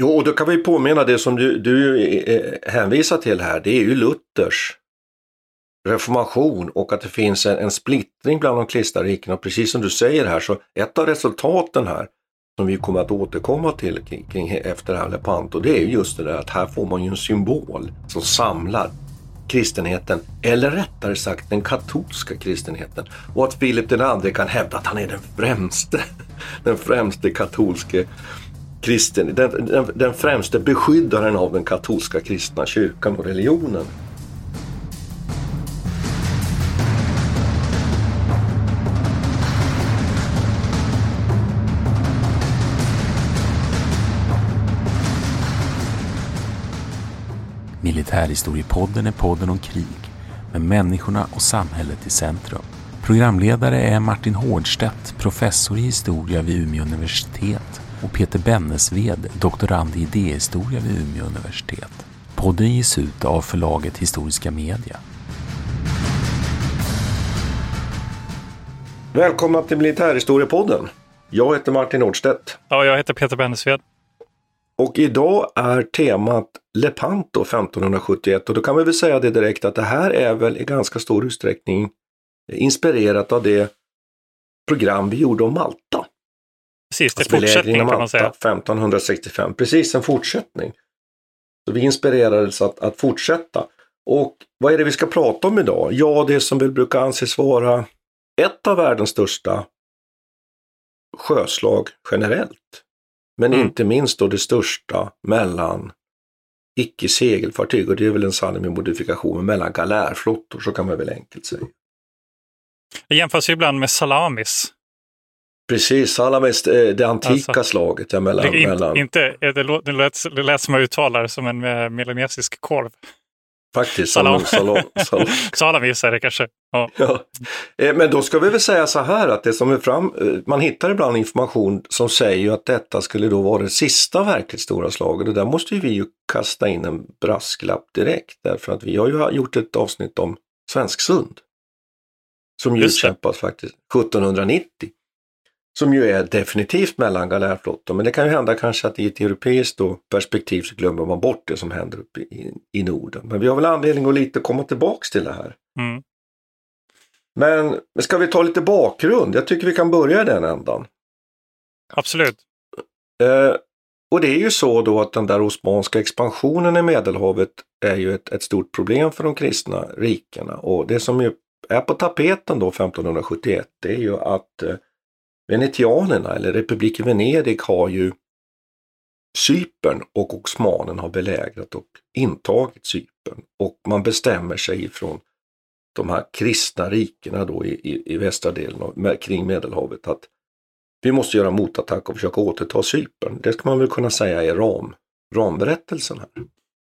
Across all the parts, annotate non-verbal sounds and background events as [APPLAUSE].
Jo, och då kan vi påminna det som du, du eh, eh, hänvisar till här, det är ju Luthers reformation och att det finns en, en splittring bland de kristna rikena. Och precis som du säger här, så ett av resultaten här som vi kommer att återkomma till kring, kring efter det här Lepanto, det är ju just det där att här får man ju en symbol som samlar kristenheten, eller rättare sagt den katolska kristenheten. Och att Filip den andre kan hävda att han är den främste, [LAUGHS] den främste katolske kristen, den, den, den främste beskyddaren av den katolska kristna kyrkan och religionen. Militärhistoriepodden är podden om krig med människorna och samhället i centrum. Programledare är Martin Hårdstedt, professor i historia vid Umeå universitet och Peter Bennesved, doktorand i idéhistoria vid Umeå universitet. Podden ges ut av förlaget Historiska Media. Välkomna till Militärhistoriepodden. Jag heter Martin Nordstedt. Ja, jag heter Peter Bennesved. Och idag är temat Lepanto 1571 och då kan vi väl säga det direkt att det här är väl i ganska stor utsträckning inspirerat av det program vi gjorde om Malta. Precis, det är fortsättning kan man säga. 1565, precis en fortsättning. Så vi inspirerades att, att fortsätta. Och vad är det vi ska prata om idag? Ja, det som väl brukar anses vara ett av världens största sjöslag generellt. Men mm. inte minst då det största mellan icke-segelfartyg och det är väl en sanning med modifikation mellan galärflottor, så kan man väl enkelt säga. Det jämförs ju ibland med salamis. Precis, salamis, eh, det antika alltså, slaget. Ja, mellan, det, in, mellan... Inte, det, lät, det, lät, det lät som jag uttalar som en eh, melanesisk korv. Faktiskt, salam. salam, salam. [LAUGHS] Salamis är det kanske. Ja. ja. Eh, men då ska vi väl säga så här att det som är fram, man hittar ibland information som säger att detta skulle då vara det sista verkligt stora slaget och där måste vi ju kasta in en brasklapp direkt därför att vi har ju gjort ett avsnitt om Svensksund. Som ju utkämpas faktiskt 1790 som ju är definitivt mellan galärflottor. Men det kan ju hända kanske att i ett europeiskt perspektiv så glömmer man bort det som händer uppe i, i Norden. Men vi har väl anledning att lite komma tillbaks till det här. Mm. Men ska vi ta lite bakgrund? Jag tycker vi kan börja i den ändan. Absolut. Eh, och det är ju så då att den där osmanska expansionen i Medelhavet är ju ett, ett stort problem för de kristna rikena. Och det som är på tapeten då 1571 det är ju att eh, venetianerna eller republiken Venedig har ju Cypern och osmanen har belägrat och intagit Cypern. Och man bestämmer sig från de här kristna rikena då i, i, i västra delen av, kring Medelhavet att vi måste göra motattack och försöka återta Cypern. Det ska man väl kunna säga är ram, ramberättelsen här.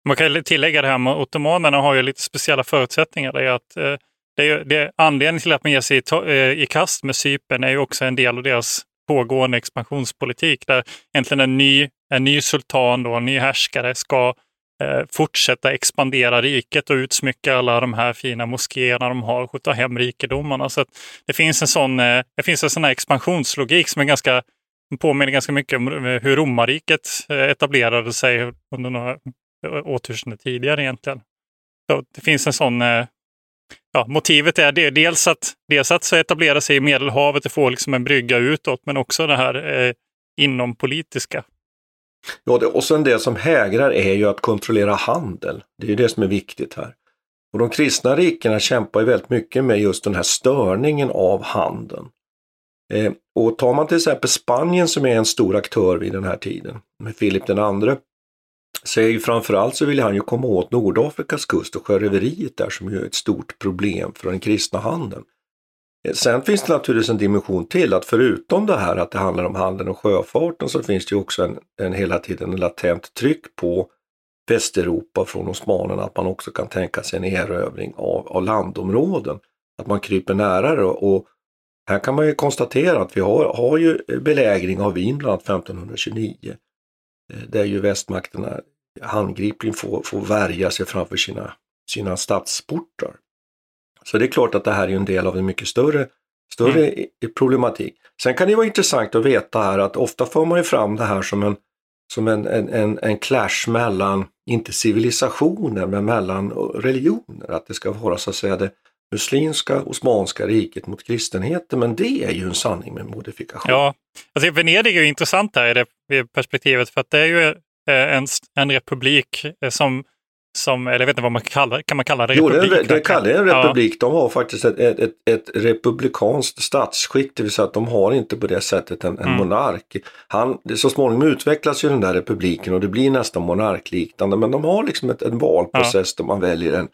Man kan tillägga det här med ottomanerna har ju lite speciella förutsättningar. Det är att eh, det är, det är anledningen till att man ger sig i, eh, i kast med Cypern är ju också en del av deras pågående expansionspolitik där egentligen en ny, en ny sultan, då, en ny härskare, ska eh, fortsätta expandera riket och utsmycka alla de här fina moskéerna de har, och skjuta hem rikedomarna. Så det finns en sån, eh, det finns en sån här expansionslogik som är ganska påminner ganska mycket om eh, hur romarriket eh, etablerade sig under några eh, årtusenden tidigare egentligen. Så det finns en sån ja, motivet är det, dels att, dels att etablera sig i Medelhavet och få liksom en brygga utåt, men också det här eh, inompolitiska. Ja, det, och sen det som hägrar är ju att kontrollera handel. Det är ju det som är viktigt här. Och de kristna rikena kämpar ju väldigt mycket med just den här störningen av handeln. Eh, och tar man till exempel Spanien som är en stor aktör vid den här tiden, med Filip den andre, så ju framförallt så vill han ju komma åt Nordafrikas kust och sjöröveriet där som ju är ett stort problem för den kristna handeln. Eh, sen finns det naturligtvis en dimension till att förutom det här att det handlar om handeln och sjöfarten så finns det ju också en, en hela tiden en latent tryck på Västeuropa från osmanerna att man också kan tänka sig en erövring av, av landområden. Att man kryper nära och, och här kan man ju konstatera att vi har, har ju belägring av Wien bland annat 1529. Där ju västmakterna handgripligen får, får värja sig framför sina, sina stadsportar. Så det är klart att det här är en del av en mycket större, större mm. problematik. Sen kan det vara intressant att veta här att ofta får man ju fram det här som en, som en, en, en, en clash mellan, inte civilisationer, men mellan religioner. Att det ska vara så att säga det muslimska osmanska riket mot kristenheten, men det är ju en sanning med modifikation. Ja, alltså Venedig är ju intressant här i det perspektivet, för att det är ju eh, en, en republik eh, som som, eller jag vet inte vad man kallar kan man kalla det? Jo, republik, det, det kallar en republik. Ja. De har faktiskt ett, ett, ett, republikanskt statsskick, det vill säga att de har inte på det sättet en, en mm. monark. Han, så småningom utvecklas ju den där republiken och det blir nästan monarkliknande, men de har liksom ett, en valprocess ja. där man väljer en,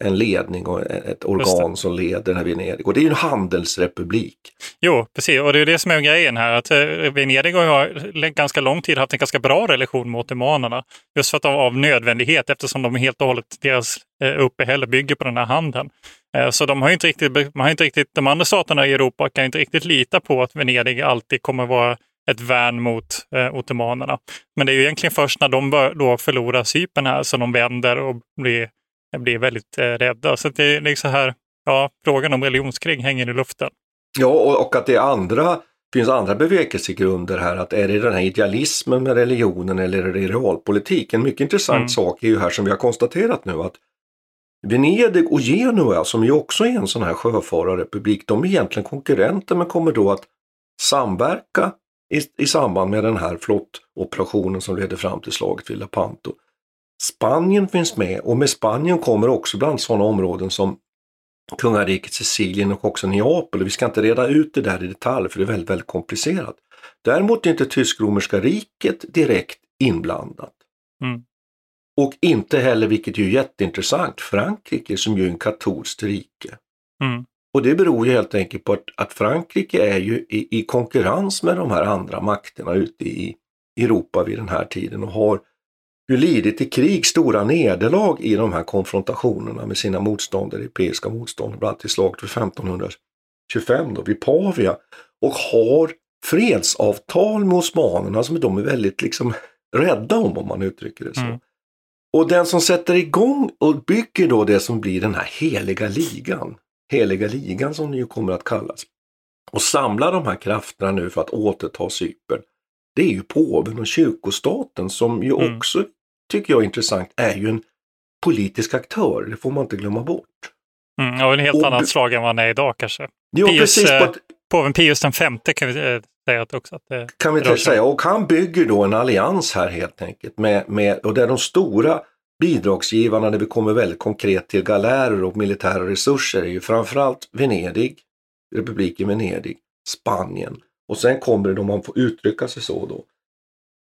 en ledning och ett organ som leder den här Venedig. Och det är ju en handelsrepublik. Jo, precis. Och det är det som är grejen här. Att eh, Venedig har ganska lång tid haft en ganska bra relation med ottomanerna. Just för att av nödvändighet eftersom de helt och hållet, deras eh, uppehälle bygger på den här handeln. Eh, så de har inte riktigt, man har inte riktigt, de andra staterna i Europa kan inte riktigt lita på att Venedig alltid kommer vara ett värn mot eh, ottomanerna. Men det är ju egentligen först när de bör, då förlorar Cypern här som de vänder och blir blir väldigt eh, rädda. Så det är liksom här, ja, frågan om religionskrig hänger i luften. Ja, och, och att det är andra, finns andra bevekelsegrunder här. Att är det den här idealismen med religionen eller är det realpolitik? En mycket intressant mm. sak är ju här som vi har konstaterat nu att Venedig och Genua som ju också är en sån här sjöfararrepublik, de är egentligen konkurrenter men kommer då att samverka i, i samband med den här flottoperationen som ledde fram till slaget vid Lepanto. Spanien finns med och med Spanien kommer också bland sådana områden som kungariket Sicilien och också Neapel. Vi ska inte reda ut det där i detalj för det är väldigt, väldigt komplicerat. Däremot är inte tysk-romerska riket direkt inblandat. Mm. Och inte heller, vilket är jätteintressant, Frankrike som ju är en katolskt rike. Mm. Och det beror ju helt enkelt på att, att Frankrike är ju i, i, konkurrens med de här andra makterna ute i Europa vid den här tiden och har ju lidit i krig stora nederlag i de här konfrontationerna med sina motståndare, europeiska motståndare, bland annat i slaget för 1525 då, vid Pavia. Och har fredsavtal med osmanerna som de är väldigt liksom rädda om, om man uttrycker det så. Mm. Och den som sätter igång och bygger då det som blir den här heliga ligan, heliga ligan som den ju kommer att kallas, och samlar de här krafterna nu för att återta Cypern, det är ju påven och kyrkostaten som ju mm. också tycker jag är intressant, är ju en politisk aktör. Det får man inte glömma bort. Mm, och en helt och, annat slag än vad han är idag kanske. Jo, Pius, precis. Eh, påven Pius den femte kan vi säga också. Att det kan vi säga. Och han bygger då en allians här helt enkelt. Med, med, och där de stora bidragsgivarna när vi kommer väldigt konkret till galärer och militära resurser är ju framförallt Venedig, republiken Venedig, Spanien och sen kommer det, om man får uttrycka sig så då,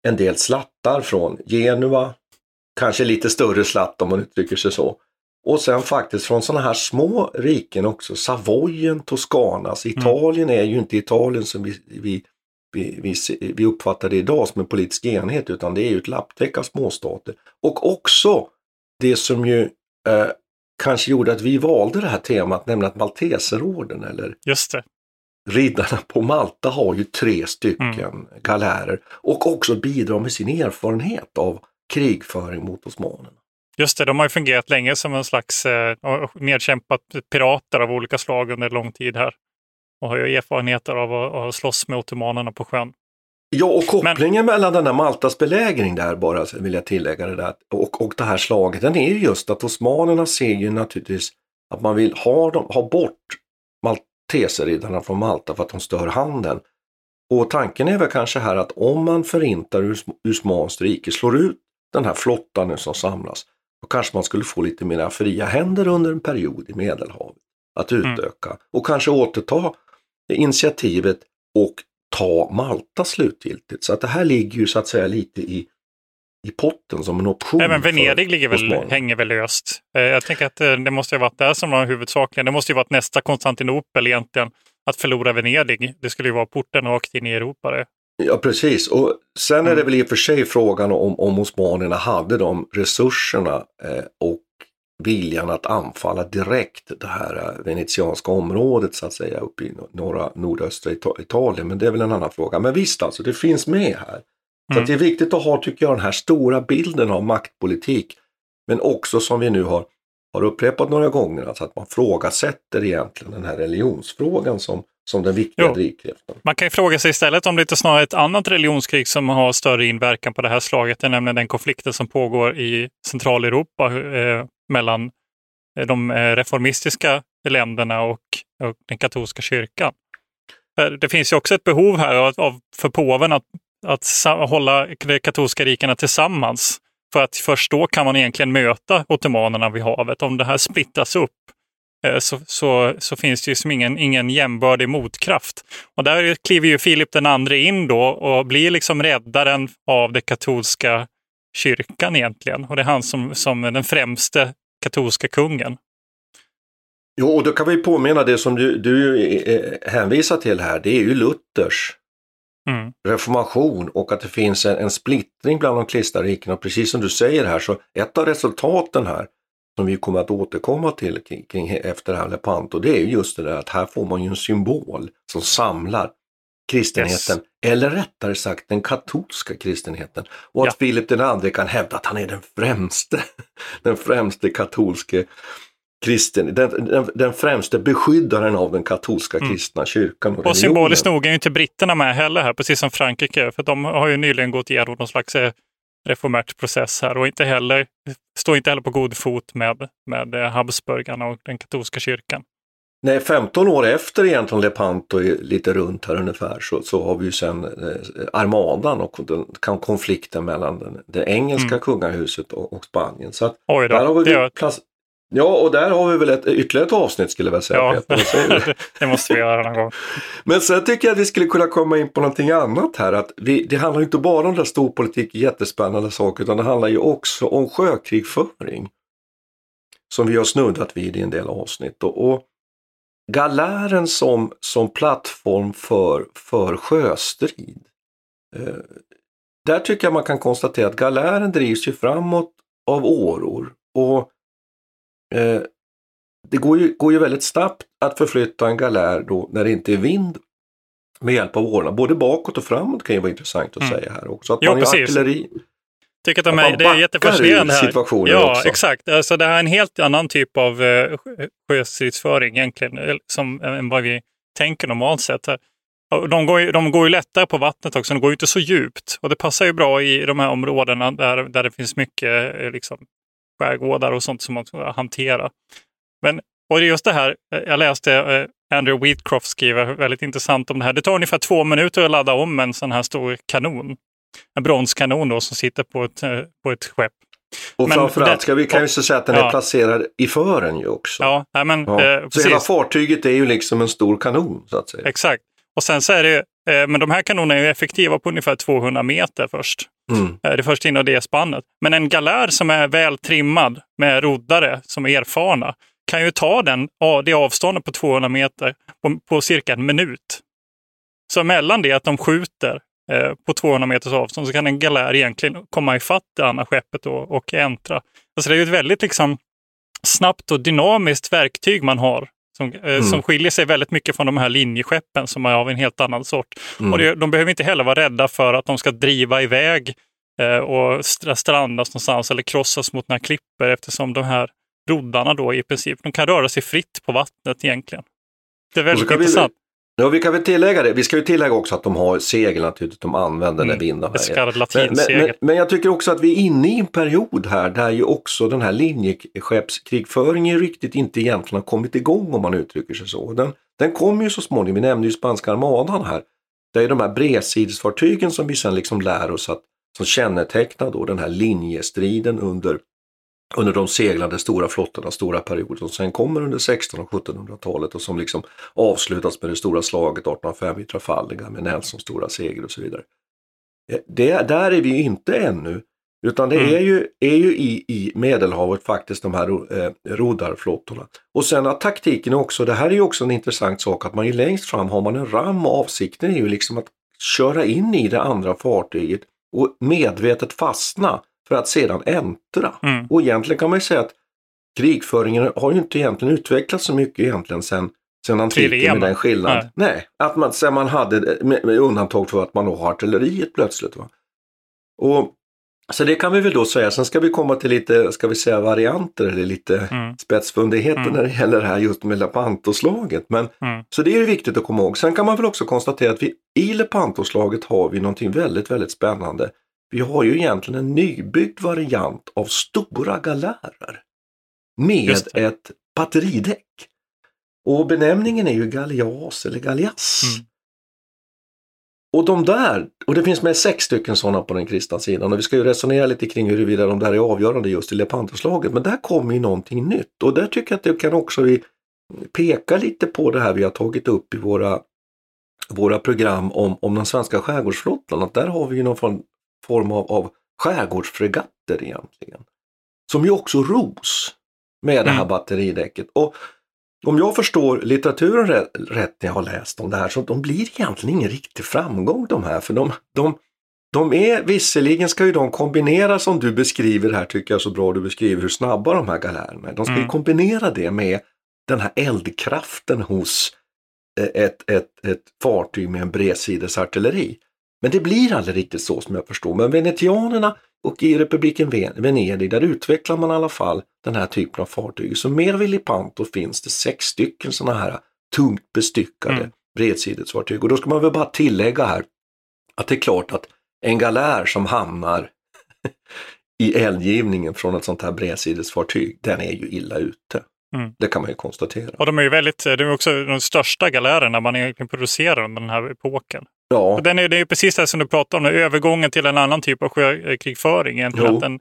en del slattar från Genua, kanske lite större slatt om man uttrycker sig så. Och sen faktiskt från sådana här små riken också, Savoyen, Toscanas. Mm. Italien är ju inte Italien som vi, vi, vi, vi, vi uppfattar det idag som en politisk enhet utan det är ju ett lapptäcke av småstater. Och också det som ju eh, kanske gjorde att vi valde det här temat, nämligen att Malteserorden eller Just det. Riddarna på Malta har ju tre stycken mm. galärer och också bidrar med sin erfarenhet av krigföring mot osmanerna. Just det, de har ju fungerat länge som en slags eh, nedkämpat pirater av olika slag under lång tid här. Och har ju erfarenheter av att, att slåss med ottomanerna på sjön. Ja, och kopplingen Men... mellan den här Maltas belägring där bara, vill jag tillägga det där, och, och det här slaget, den är ju just att osmanerna ser ju naturligtvis att man vill ha, dem, ha bort Malteserriddarna från Malta för att de stör handeln. Och tanken är väl kanske här att om man förintar Usmanskt rike, slår ut den här flottan nu som samlas, då kanske man skulle få lite mer fria händer under en period i Medelhavet att mm. utöka mm. och kanske återta initiativet och ta Malta slutgiltigt. Så att det här ligger ju så att säga lite i, i potten som en option. Även Venedig ligger väl, hänger väl löst. Eh, jag tänker att eh, det måste ha varit där som var huvudsakligen. Det måste ju varit nästa Konstantinopel egentligen. Att förlora Venedig. Det skulle ju vara porten rakt in i Europa. Det. Ja precis och sen är det mm. väl i och för sig frågan om, om osmanerna hade de resurserna eh, och viljan att anfalla direkt det här eh, venetianska området så att säga uppe i norra nordöstra Italien. Men det är väl en annan fråga. Men visst alltså, det finns med här. Så mm. det är viktigt att ha, tycker jag, den här stora bilden av maktpolitik. Men också som vi nu har, har upprepat några gånger, alltså att man frågasätter egentligen den här religionsfrågan som som den viktiga jo. drivkraften. Man kan ju fråga sig istället om det inte snarare är ett annat religionskrig som har större inverkan på det här slaget, nämligen den konflikten som pågår i Centraleuropa eh, mellan eh, de eh, reformistiska länderna och, och, den katolska kyrkan. Det finns ju också ett behov här av, av för påven att, att hålla de katolska rikena tillsammans. För att först då kan man egentligen möta ottomanerna vid havet. Om det här splittras upp så, så, så, finns det ju som ingen, ingen jämbördig motkraft. Och där kliver ju Filip den andre in då och blir liksom räddaren av den katolska kyrkan egentligen. Och det är han som, som den främste katolska kungen. Jo, och då kan vi påminna det som du, du eh, hänvisar till här, det är ju Luthers mm. reformation och att det finns en, en splittring bland de kristna rikena. Precis som du säger här, så ett av resultaten här som vi kommer att återkomma till kring, kring efter Alepanto, det är just det där att här får man ju en symbol som samlar kristenheten, yes. eller rättare sagt den katolska kristenheten. Och att ja. Filip den andre kan hävda att han är den främste, [LAUGHS] den främste katolske kristen, den, den, den, främste beskyddaren av den katolska mm. kristna kyrkan. Och, och symboliskt nog är ju inte britterna med heller här, precis som Frankrike, för de har ju nyligen gått igenom någon slags eh, reformärt process här och inte heller, står inte heller på god fot med, med Habsburgarna och den katolska kyrkan. Nej, 15 år efter egentligen Lepanto, lite runt här ungefär, så, så har vi ju sen eh, armadan och den, konflikten mellan den, det engelska mm. kungahuset och, och, Spanien. Så att Oj då, där har vi det plats, Ja, och där har vi väl ett, ytterligare ett avsnitt skulle jag väl säga. Ja, Peter, [LAUGHS] det måste vi göra någon gång. Men sen tycker jag att vi skulle kunna komma in på någonting annat här. Att vi, det handlar inte bara om storpolitik, jättespännande saker, utan det handlar ju också om sjökrigföring. Som vi har snuddat vid i en del avsnitt. Och, och galären som, som plattform för, för sjöstrid. Eh, där tycker jag man kan konstatera att galären drivs ju framåt av åror. Och Eh, det går ju, går ju väldigt snabbt att förflytta en galär då när det inte är vind med hjälp av årorna. Både bakåt och framåt kan ju vara intressant att mm. säga här också. Att jo, man precis. artilleri. Tycker att de är, det är jättefascinerande här. Ja, också. exakt. Alltså, det här är en helt annan typ av uh, sjöstridsföring egentligen, som, än vad vi tänker normalt sett. De går, ju, de går ju lättare på vattnet också, de går ju inte så djupt. Och det passar ju bra i de här områdena där, där det finns mycket liksom, skärgårdar och sånt som man ska hantera. Men, och just det här, jag läste Andrew Wheatcroft skriver väldigt intressant om det här. Det tar ungefär två minuter att ladda om en sån här stor kanon. En bronskanon då som sitter på ett, eh, på ett skepp. Och Men framförallt det- ska vi kan ju säga att den Ja. är placerad i fören ju också. Ja, nej, men, Ja. eh, så precis. hela fartyget är ju liksom en stor kanon så att säga. Exakt. Och sen så är det, eh, men de här kanonerna är ju effektiva på ungefär 200 meter först. Mm. Eh, det är först inom det spannet. Men en galär som är väl trimmad med roddare som är erfarna kan ju ta den, det avståndet på 200 meter på, på cirka en minut. Så mellan det att de skjuter eh, på 200 meters avstånd så kan en galär egentligen komma ifatt det andra skeppet och, och äntra. Alltså det är ju ett väldigt liksom, snabbt och dynamiskt verktyg man har som, eh, som skiljer sig väldigt mycket från de här linjeskeppen som är av en helt annan sort. Mm. Och det, de behöver inte heller vara rädda för att de ska driva iväg eh, och stra- strandas någonstans eller krossas mot några klippor eftersom de här roddarna då i princip, de kan röra sig fritt på vattnet egentligen. Det är väldigt intressant. Ja, vi kan väl tillägga det. Vi ska ju tillägga också att de har segel naturligtvis, de använder när Mm. Ett så är. Men, men, men, men jag tycker också att vi är inne i en period här där ju också den här linjeskeppskrigföringen riktigt inte egentligen har kommit igång om man uttrycker sig så. Den, den kom ju så småningom, vi nämnde ju spanska armadan här. Det är de här bredsidesfartygen som vi sen liksom lär oss att som kännetecknar då den här linjestriden under, under de seglade stora flottorna, stora perioder som sen kommer under 1600 och 1700-talet och som liksom avslutas med det stora slaget 1805 vid Trafalgar med Nelsons stora seger och så vidare. Eh, Det, där är vi inte ännu. Utan det Mm. är ju, är ju i, i Medelhavet faktiskt de här eh, rodarflottorna. Och sen att taktiken också, det här är ju också en intressant sak, att man ju längst fram har man en ram och avsikten är ju liksom att köra in i det andra fartyget och medvetet fastna för att sedan äntra. Mm. Och egentligen kan man ju säga att krigföringen har ju inte egentligen utvecklats så mycket egentligen sen, sen antiken med den skillnad. Nej. Nej, att man, sen man hade, med, med undantag för att man då har artilleriet plötsligt. Va? Och, så det kan vi väl då säga. Sen ska vi komma till lite, ska vi säga varianter eller lite Mm. spetsfundigheter Mm. när det gäller det här just med Lepantoslaget. Men, Mm. Så det är viktigt att komma ihåg. Sen kan man väl också konstatera att vi i Lepantoslaget har vi någonting väldigt, väldigt spännande. Vi har ju egentligen en nybyggd variant av stora galärer med ett batteridäck. Och benämningen är ju gallias eller gallias. Mm. Och de där, och det finns med sex stycken sådana på den kristna sidan och vi ska ju resonera lite kring huruvida de där är avgörande just i Lepantoslaget. Men där kommer ju någonting nytt och där tycker jag att det kan också vi peka lite på det här vi har tagit upp i våra, våra program om, om den svenska skärgårdsflottan. Att där har vi ju någon form, form av, av skärgårdsfregatter egentligen. Som ju också ros med det här Mm. batteridäcket. Och om jag förstår litteraturen rätt, rätt när jag har läst om det här så de blir egentligen ingen riktig framgång de här. För de, de, de är, visserligen ska ju de kombinera som du beskriver här, tycker jag så bra du beskriver hur snabba de här galärerna är. De ska ju Mm. kombinera det med den här eldkraften hos eh, ett, ett, ett fartyg med en bredsidesartilleri. Men det blir aldrig riktigt så som jag förstår. Men venetianerna och i republiken Ven- Venedig, där utvecklar man i alla fall den här typen av fartyg. Så mer vid Lepanto finns det sex stycken sådana här tungt bestyckade Mm. bredsidesfartyg. Och då ska man väl bara tillägga här att det är klart att en galär som hamnar [LAUGHS] i eldgivningen från ett sånt här bredsidesfartyg, den är ju illa ute. Mm. Det kan man ju konstatera. Och de är ju väldigt, de är också de största galärerna man egentligen producerar under den här epoken. Ja, den är, det är ju precis det som du pratar om, övergången till en annan typ av sjökrigföring. Egentligen. Att, den,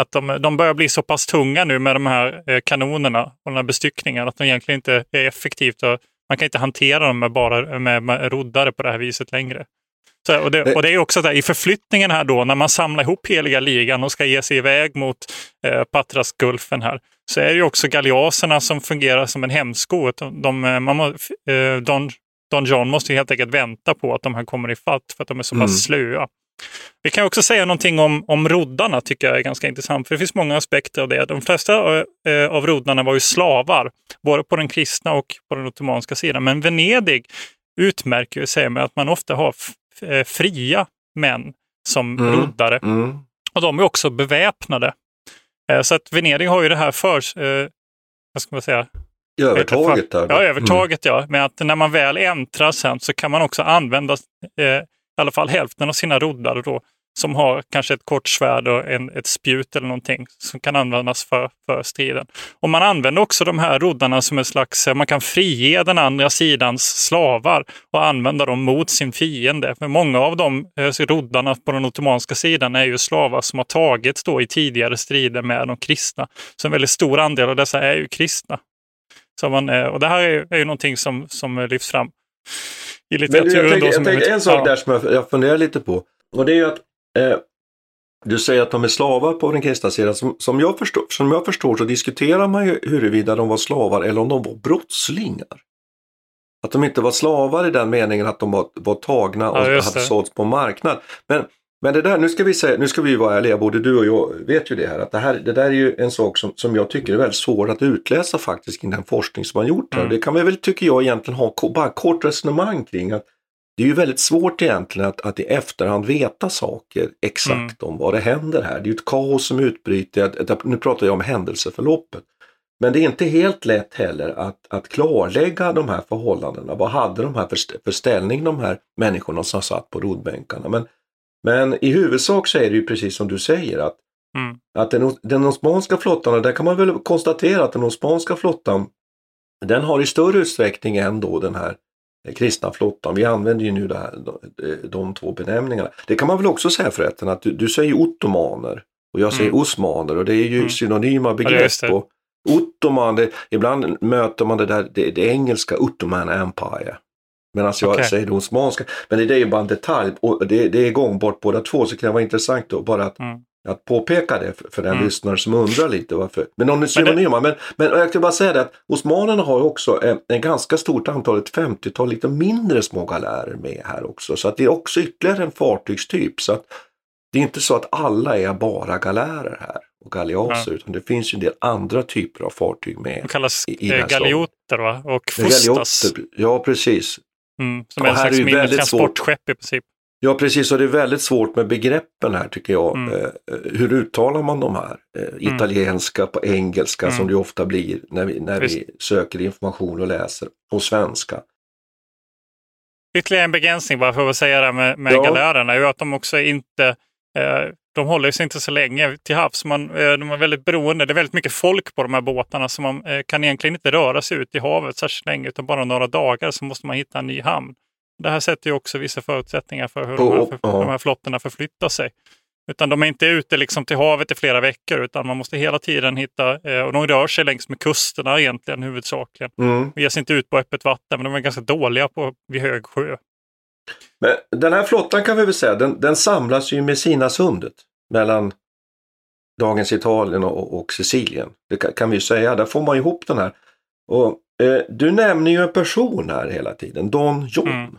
att de, de börjar bli så pass tunga nu med de här eh, kanonerna och den här bestyckningen att de egentligen inte är effektivt. Och man kan inte hantera dem med bara med, med roddare på det här viset längre. Så, och, det, och det är också där, i förflyttningen här då, när man samlar ihop heliga ligan och ska ge sig iväg mot eh, Patrasgulfen här, så är det ju också galeaserna som fungerar som en hämsko. De, de, man må, eh, Don, Don John måste ju helt enkelt vänta på att de här kommer i fatt för att de är så pass Mm. slöa. Vi kan också säga någonting om, om roddarna, tycker jag är ganska intressant, för det finns många aspekter av det. De flesta eh, av roddarna var ju slavar, både på den kristna och på den ottomanska sidan. Men Venedig utmärker sig med att man ofta har eh, fria män som Mm. roddare. mm. Och de är också beväpnade. Eh, Så att Venedig har ju det här för, eh, vad ska man säga, övertaget där. då. Ja, övertaget ja. Men att när man väl äntrar sen så kan man också använda eh, i alla fall hälften av sina roddare då som har kanske ett kort svärd och en, ett spjut eller någonting som kan användas för, för striden. Och man använder också de här roddarna som en slags, man kan frige den andra sidans slavar och använda dem mot sin fiende. För många av de eh, roddarna på den ottomanska sidan är ju slavar som har tagits då i tidigare strider med de kristna. Så en väldigt stor andel av dessa är ju kristna. Så man, eh, och det här är, är ju någonting som, som lyfts fram i litteraturen. Men jag tänker, jag tänker en sak där som jag, jag funderar lite på. Och det är ju att eh, du säger att de är slavar på den kristna sidan. Som, som, jag förstår, som jag förstår så diskuterar man ju huruvida de var slavar eller om de var brottslingar. Att de inte var slavar i den meningen att de var, var tagna och ja, hade sålts på marknad. Men men det där, nu ska vi säga, nu ska vi vara ärliga, både du och jag vet ju det här, att det, här, det där är ju en sak som, som jag tycker är väldigt svår att utläsa faktiskt i den forskning som man gjort här. Mm. Det kan vi väl, tycker jag, egentligen ha bara kort resonemang kring. att Det är ju väldigt svårt egentligen att, att i efterhand veta saker exakt mm. om vad det händer här. Det är ju ett kaos som utbryter, nu pratar jag om händelseförloppet. Men det är inte helt lätt heller att, att klarlägga de här förhållandena. Vad hade de här för, för ställning, de här människorna som satt på rodbänkarna? Men men i huvudsak så är det ju precis som du säger att, mm. att den, den osmanska flottan, och där kan man väl konstatera att den osmanska flottan den har i större utsträckning än då den här kristna flottan. Vi använder ju nu det här, de, de två benämningarna. Det kan man väl också säga förresten att du, du säger ottomaner och jag säger mm. osmaner och det är ju mm. synonyma begrepp. Ja, Ottoman, det, ibland möter man det där, det, det engelska Ottoman Empire. Medan jag okay. säger det osmanska. Men det är ju bara en detalj och det, det är gångbart båda två så kan det vara intressant då bara att, mm. att påpeka det för, för den mm. lyssnare som undrar lite varför. Men de är synonyma. Men, men, men jag kan bara säga det att osmanerna har också en, en ganska stort antal, ett 50-tal lite mindre små galärer med här också. Så att det är också ytterligare en fartygstyp. Så att det är inte så att alla är bara galärer här och galeaser, ja. utan det finns ju en del andra typer av fartyg med. De kallas i, i galioter va? och fustas. Galioter, ja, precis. Mm, som är en slags mindre transportskepp i princip. Ja precis och det är väldigt svårt med begreppen här tycker jag. Mm. Eh, hur uttalar man de här? Eh, mm. italienska på engelska mm. som det ofta blir när vi, när vi söker information och läser. Och svenska. Ytterligare en begränsning bara för att säga det med, med ja. galärerna är ju att de också inte eh, de håller sig inte så länge till havs. Man, eh, de är väldigt beroende. Det är väldigt mycket folk på de här båtarna så man eh, kan egentligen inte röra sig ut i havet särskilt länge utan bara några dagar så måste man hitta en ny hamn. Det här sätter ju också vissa förutsättningar för hur de, här, för, de här flottorna förflyttar sig. Utan de är inte ute liksom till havet i flera veckor utan man måste hela tiden hitta, eh, och de rör sig längs med kusterna egentligen huvudsakligen. Mm. De ger sig inte ut på öppet vatten men de är ganska dåliga på vid hög sjö. Men den här flottan kan vi väl säga, den, den samlas ju med sina sundet mellan dagens Italien och, och Sicilien. Det kan, kan, vi ju säga, där får man ihop den här. Och, eh, du nämner ju en person här hela tiden, Don John. Mm.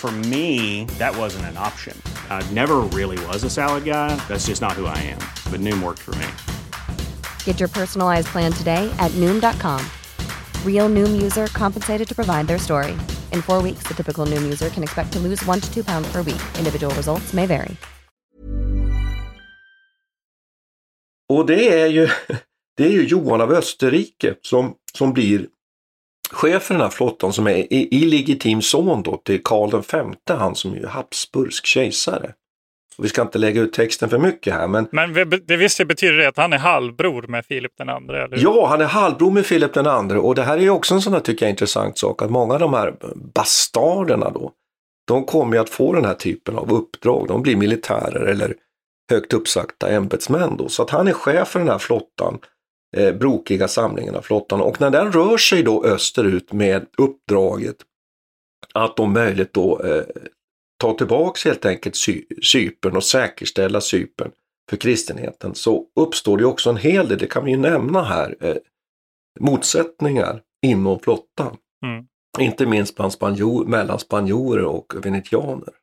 For me, that wasn't an option. I never really was a salad guy. That's just not who I am. But Noom worked for me. Get your personalized plan today at Noom.com. Real Noom user compensated to provide their story. In four weeks, the typical Noom user can expect to lose one to two pounds per week. Individual results may vary. Och det är ju, [LAUGHS] det är ju Johan av Österrike som, som blir chef för den här flottan som är illegitim son då till Karl V, han som är Habsburgsk kejsare. vi ska inte lägga ut texten för mycket här, men... Men det visst betyder det att han är halvbror med Filip den andre? Eller? Ja, han är halvbror med Filip den andre och det här är ju också en sån här, tycker jag, intressant sak, att många av de här bastarderna då, de kommer ju att få den här typen av uppdrag. De blir militärer eller högt uppsagda ämbetsmän då. Så att han är chef för den här flottan, eh, brokiga samlingen av flottan. Och när den rör sig då österut med uppdraget att om möjligt då eh, ta tillbaks helt enkelt Cy Cypern och säkerställa Cypern för kristenheten så uppstår det också en hel del, det kan vi ju nämna här, eh, motsättningar inom flottan. Mm. Inte minst bland spanjor, mellan spanjorer och venetianer.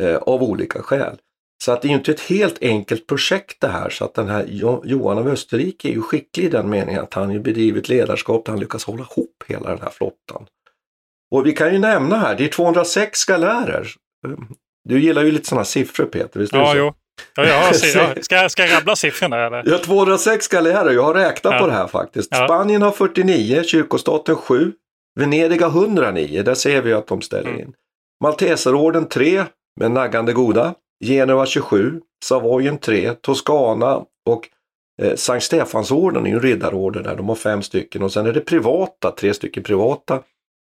Eh, av olika skäl. Så att det är ju inte ett helt enkelt projekt det här så att den här Johan av Österrike är ju skicklig i den meningen att han ju bedrivit ledarskap där han lyckas hålla ihop hela den här flottan. Och vi kan ju nämna här, det är 206 galärer. Du gillar ju lite sådana siffror Peter, visst Ja, jo. [LAUGHS] Ja, ska, jag, ska jag rabbla siffrorna eller? Ja, 206 galärer, jag har räknat ja. på det här faktiskt. Ja. Spanien har 49, kyrkostaten 7, Venedig har 109, där ser vi att de ställer mm. in. Malteserorden 3, med naggande goda. Genua 27, Savoyen 3, Toscana och eh, Sankt Stefansorden är ju en riddarorden där, de har fem stycken och sen är det privata, tre stycken privata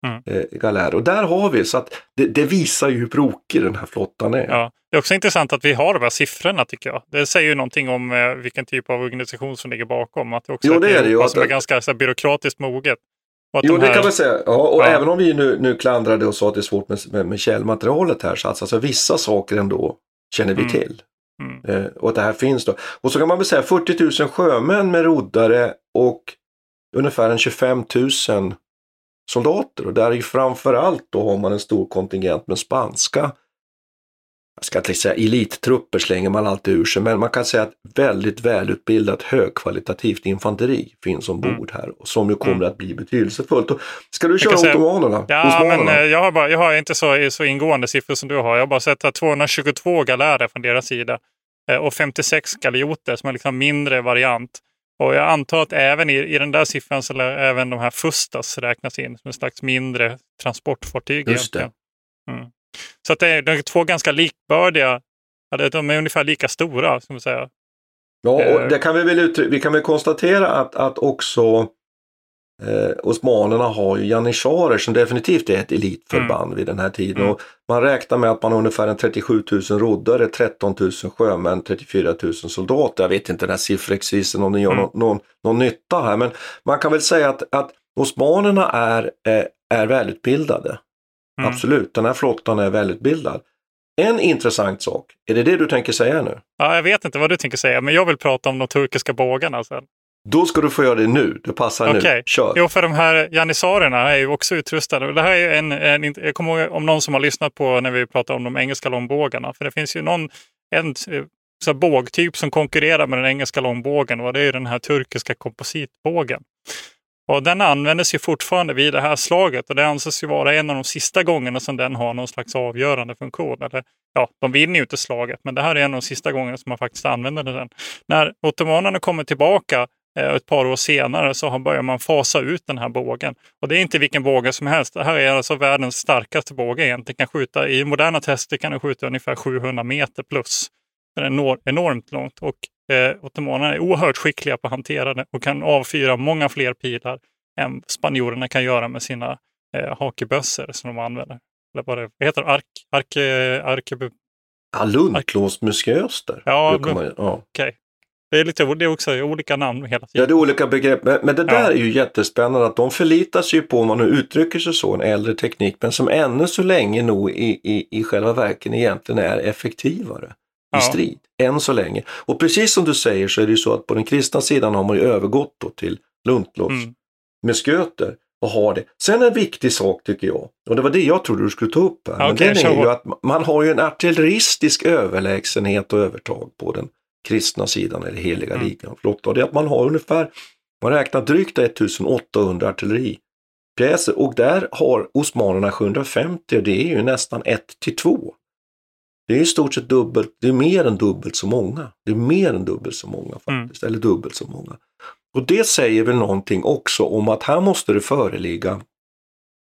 mm. eh, galärer. Och där har vi, så att det, det, visar ju hur brokig den här flottan är. Ja. Det är också intressant att vi har de här siffrorna tycker jag. Det säger ju någonting om eh, vilken typ av organisation som ligger bakom. Att det också jo, det är det ju. Som är ganska så här, byråkratiskt moget. Jo, här... det kan man säga. Ja, och ja. även om vi nu, nu klandrade och sa att det är svårt med, med, med källmaterialet här så alltså, alltså vissa saker ändå känner vi mm. till. Mm. Eh, och att det här finns då. Och så kan man väl säga 40 000 sjömän med roddare och ungefär en 25 000 soldater. Och där är ju framförallt då har man en stor kontingent med spanska jag ska inte säga elittrupper slänger man alltid ur sig, men man kan säga att väldigt välutbildat högkvalitativt infanteri finns ombord mm. här och som ju kommer mm. att bli betydelsefullt. ska du köra ottomanerna? Ja, men eh, jag har, bara, jag har inte så, så ingående siffror som du har. Jag har bara sett att 222 galärer från deras sida eh, och 56 galioter som är liksom mindre variant. Och jag antar att även i, i den där siffran så lär även de här Fustas räknas in som en slags mindre transportfartyg. Just det. Mm. Så att det är, det är två ganska likbördiga, de är ungefär lika stora. Ska man säga. Ja, och eh. det kan vi väl uttrycka, vi kan väl konstatera att, att också eh, osmanerna har ju janissarer som definitivt är ett elitförband mm. vid den här tiden. Mm. Och man räknar med att man har ungefär en 37 000 roddare, 13 000 sjömän, 34 000 soldater. Jag vet inte den här sifferexercisen om den gör mm. någon, någon, någon, nytta här men man kan väl säga att, att osmanerna är, eh, är välutbildade. Mm. Absolut, den här flottan är välutbildad. En intressant sak, är det det du tänker säga nu? Ja, jag vet inte vad du tänker säga, men jag vill prata om de turkiska bågarna sen. Då ska du få göra det nu, det passar okay. nu. Kör! Jo, för de här janissarerna är ju också utrustade. Det här är en, en, jag kommer ihåg om någon som har lyssnat på när vi pratar om de engelska långbågarna. För det finns ju någon en, så bågtyp som konkurrerar med den engelska långbågen och det är den här turkiska kompositbågen. Och den användes ju fortfarande vid det här slaget och det anses ju vara en av de sista gångerna som den har någon slags avgörande funktion. Eller, ja, de vinner ju inte slaget, men det här är en av de sista gångerna som man faktiskt använder den. När ottomanerna kommer tillbaka eh, ett par år senare så börjar man fasa ut den här bågen. Och det är inte vilken båge som helst. Det här är alltså världens starkaste båge egentligen. Kan skjuta, I moderna tester kan den skjuta ungefär 700 meter plus. Den är enormt långt och Eh, ottomanerna är oerhört skickliga på att hantera det och kan avfyra många fler pilar än spanjorerna kan göra med sina eh, hakebössor som de använder. Eller vad det heter Ark, ark, arke, Ja. Ja, ja. okej. Okay. Det är, lite, det är också olika namn hela tiden. Ja, det är olika begrepp. Men, men det där ja. är ju jättespännande att de förlitar sig på, om man nu uttrycker sig så, en äldre teknik, men som ännu så länge nog i, i, i själva verken egentligen är effektivare i strid, än så länge. Och precis som du säger så är det ju så att på den kristna sidan har man ju övergått då till luntlos mm. med sköter och har det. Sen en viktig sak tycker jag, och det var det jag trodde du skulle ta upp här, okay, men den är ju att man har ju en artilleristisk överlägsenhet och övertag på den kristna sidan eller heliga mm. ligan flotta. Och det är att man har ungefär, man räknar drygt 1800 artilleripjäser och där har osmanerna 750 och det är ju nästan 1 till 2. Det är i stort sett dubbelt, det är mer än dubbelt så många. Det är mer än dubbelt så många faktiskt, mm. eller dubbelt så många. Och det säger väl någonting också om att här måste det föreligga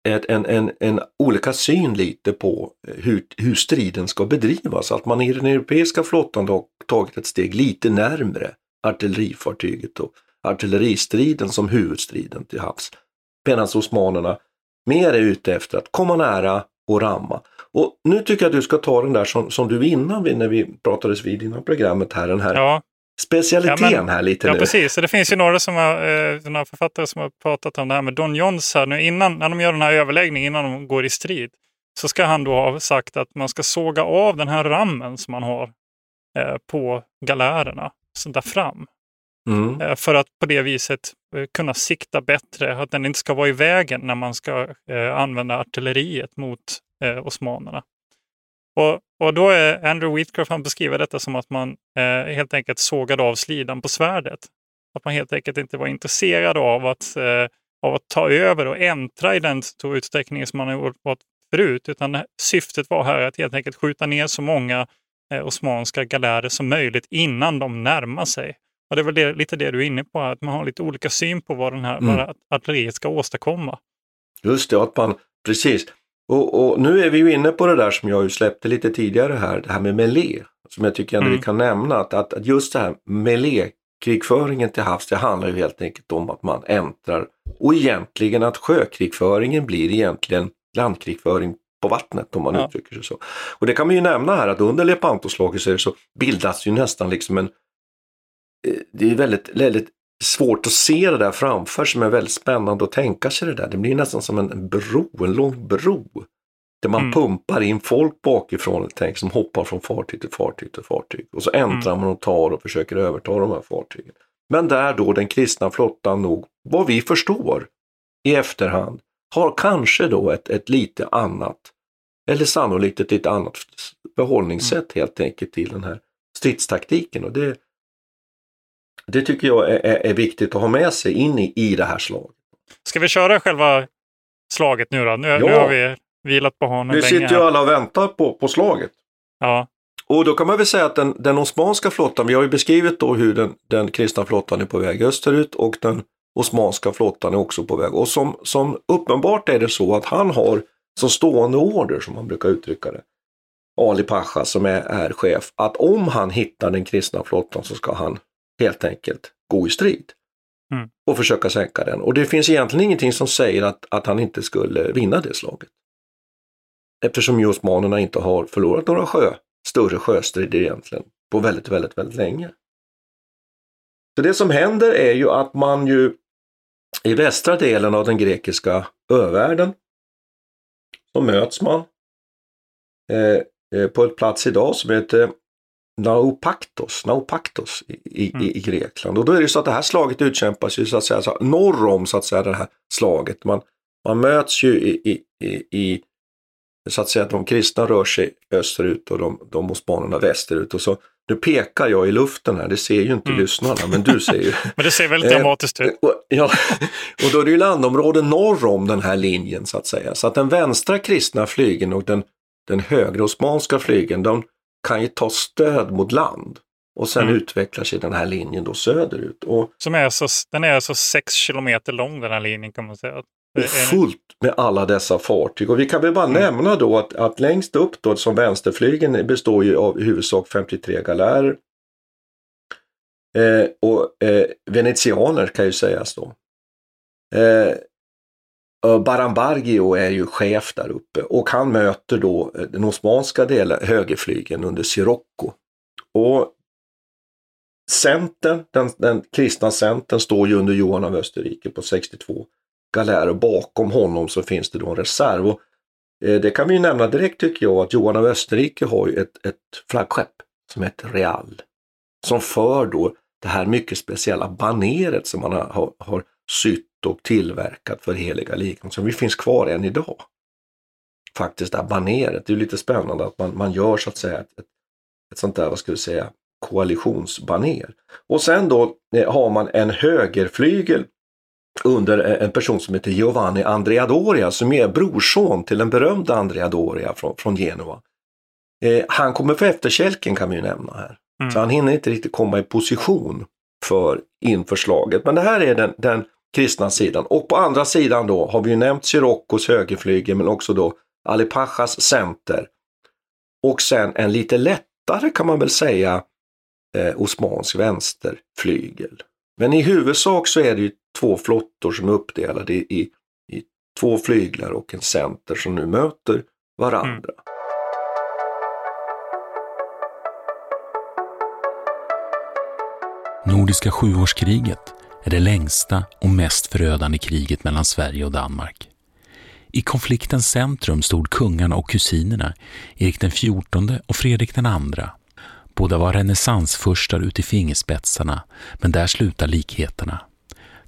ett, en, en, en olika syn lite på hur, hur striden ska bedrivas. Att man i den europeiska flottan har tagit ett steg lite närmre artillerifartyget och artilleristriden som huvudstriden till havs. Medan osmanerna mer är ute efter att komma nära och ramma. Och nu tycker jag att du ska ta den där som, som du innan vi, när vi pratades vid innan programmet här, den här ja. specialiteten ja, men, här lite ja, nu. precis. Det finns ju några, som har, eh, några författare som har pratat om det här med Don Johns här nu innan, när de gör den här överläggningen innan de går i strid. Så ska han då ha sagt att man ska såga av den här rammen som man har eh, på galärerna, så där fram. Mm. Eh, för att på det viset eh, kunna sikta bättre, att den inte ska vara i vägen när man ska eh, använda artilleriet mot eh, osmanerna. Och, och då är Andrew Whitcroft, han beskriver detta som att man eh, helt enkelt sågade av slidan på svärdet. Att man helt enkelt inte var intresserad av att, eh, av att ta över och äntra i den stor utsträckning som man har varit förut, utan syftet var här att helt enkelt skjuta ner så många eh, osmanska galärer som möjligt innan de närmar sig. Och det är väl det, lite det du är inne på, att man har lite olika syn på vad, den här, Mm. vad artilleriet ska åstadkomma. Just det, att man, precis. Och, och nu är vi ju inne på det där som jag ju släppte lite tidigare här, det här med melé. Som jag tycker ändå Mm. vi kan nämna, att, att, just det här melé-krigföringen till havs, det handlar ju helt enkelt om att man äntrar och egentligen att sjökrigföringen blir egentligen landkrigföring på vattnet om man Ja. uttrycker sig så. Och det kan man ju nämna här att under Lepantoslaget så bildas ju nästan liksom en eh, det är väldigt, väldigt svårt att se det där framför sig, men väldigt spännande att tänka sig det där. Det blir nästan som en bro, en lång bro. Där man Mm. pumpar in folk bakifrån, tänk, som hoppar från fartyg till fartyg till fartyg. Och så äntrar man och tar och försöker överta de här fartygen. Men där då den kristna flottan nog, vad vi förstår i efterhand, har kanske då ett, ett lite annat, eller sannolikt ett lite annat förhållningssätt helt enkelt till den här stridstaktiken. Och det, det tycker jag är, är, är viktigt att ha med sig in i, i det här slaget. Ska vi köra själva slaget nu då? Nu, nu Ja. har vi vilat på hanen länge. sitter ju alla och väntar på, på slaget. Ja. Och då kan man väl säga att den, den osmanska flottan, vi har ju beskrivit då hur den, den kristna flottan är på väg österut och den osmanska flottan är också på väg. Och som, som uppenbart är det så att han har som stående order, som man brukar uttrycka det, Ali Pasha som är, är chef, att om han hittar den kristna flottan så ska han helt enkelt gå i strid. Mm. Och försöka sänka den. Och det finns egentligen ingenting som säger att, att han inte skulle vinna det slaget. Eftersom ju osmanerna inte har förlorat några sjö, större sjöstrider egentligen på väldigt, väldigt, väldigt länge. Så det som händer är ju att man ju i västra delen av den grekiska övärlden så möts man eh, eh, på ett plats idag som heter Naupaktos, Naupaktos i, i, Mm. i Grekland. Och då är det så att det här slaget utkämpas ju så att säga så norr om så att säga det här slaget. Man, man möts ju i, i, så att säga att de kristna rör sig österut och de, de osmanerna västerut. Och så, nu pekar jag i luften här, det ser ju inte Mm. lyssnarna, men du ser ju. [LAUGHS] Men det ser väldigt Eh, dramatiskt ut. Och, ja, [LAUGHS] och då är det ju landområden norr om den här linjen så att säga. Så att den vänstra kristna flygen och den, den högra osmanska flygen, de kan ju ta stöd mot land. Och sen Mm. utvecklar sig den här linjen då söderut. Och, Som är så, den är alltså sex kilometer lång den här linjen kan man säga. Och fullt med alla dessa fartyg. Och vi kan väl bara Mm. nämna då att, att längst upp då som vänsterflygen består ju av i huvudsak 53 galärer. Eh, och eh, venetianer kan ju sägas då. Eh, Eh, Barambargio är ju chef där uppe och han möter då eh, den osmanska delen, högerflygen under Sirocco. Och Centern, den, den kristna centern, står ju under Johan av Österrike på 62 galärer. Bakom honom så finns det då en reserv. Och, eh, det kan vi ju nämna direkt tycker jag att Johan av Österrike har ju ett, ett flaggskepp som heter Real. Som för då det här mycket speciella baneret som man har, har sytt och tillverkat för heliga som vi finns kvar än idag. Faktiskt det här baneret, det är lite spännande att man, man gör så att säga ett, ett, sånt där, vad ska vi säga, koalitionsbaner. Och sen då eh, har man en högerflygel under eh, en person som heter Giovanni Andrea Doria som är brorson till den berömda Andrea Doria från, från Genua. Eh, han kommer på efterkälken kan vi ju nämna här. Mm. Så han hinner inte riktigt komma i position för inför slaget. Men det här är den, den kristna sidan. Och på andra sidan då har vi ju nämnt Sirokkos högerflygel men också då Ali Pashas center. Och sen en lite lättare kan man väl säga eh, Osmansk vänsterflygel. Men i huvudsak så är det ju två flottor som är uppdelade i, i, i två flyglar och en center som nu möter varandra. Mm. Nordiska sjuårskriget är det längsta och mest förödande kriget mellan Sverige och Danmark. I konfliktens centrum stod kungarna och kusinerna Erik den XIV och Fredrik den II. Båda var renässansfurstar ut i fingerspetsarna, men där slutar likheterna.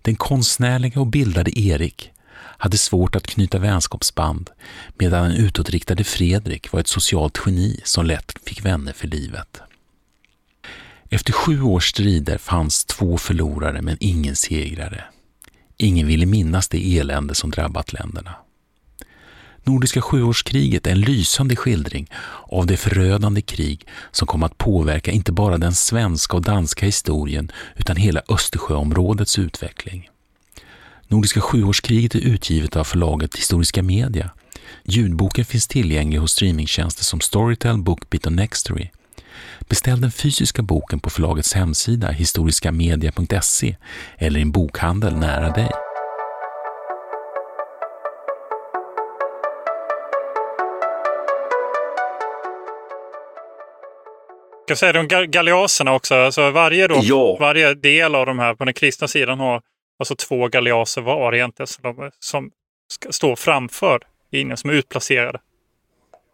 Den konstnärliga och bildade Erik hade svårt att knyta vänskapsband medan den utåtriktade Fredrik var ett socialt geni som lätt fick vänner för livet. Efter sju års strider fanns två förlorare men ingen segrare. Ingen ville minnas det elände som drabbat länderna. Nordiska sjuårskriget är en lysande skildring av det förödande krig som kom att påverka inte bara den svenska och danska historien utan hela Östersjöområdets utveckling. Nordiska sjuårskriget är utgivet av förlaget Historiska Media. Ljudboken finns tillgänglig hos streamingtjänster som Storytel, Bookbeat och Nextory. Beställ den fysiska boken på förlagets hemsida historiskamedia.se eller i en bokhandel nära dig. Jag säga de galeaserna också, alltså varje, då, ja. varje del av de här på den kristna sidan har alltså två galeaser var egentligen som, som står framför linjen, som är utplacerade.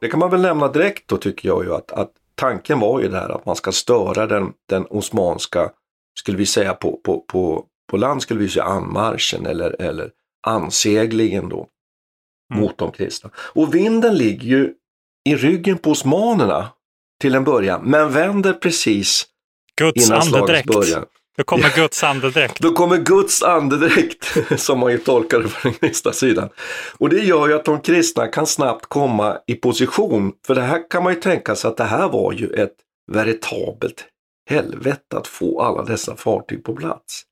Det kan man väl nämna direkt då tycker jag ju att, att tanken var ju det här att man ska störa den, den osmanska, skulle vi säga på, på, på, på land skulle vi säga anmarschen eller, eller anseglingen då mm. mot de kristna. Och vinden ligger ju i ryggen på osmanerna till en början, men vänder precis Guds innan slagets början. Då kommer Guds andedräkt. Då kommer Guds [LAUGHS] andedräkt, som man ju tolkar det på den kristna sidan. Och det gör ju att de kristna kan snabbt komma i position, för det här kan man ju tänka sig att det här var ju ett veritabelt helvete att få alla dessa fartyg på plats.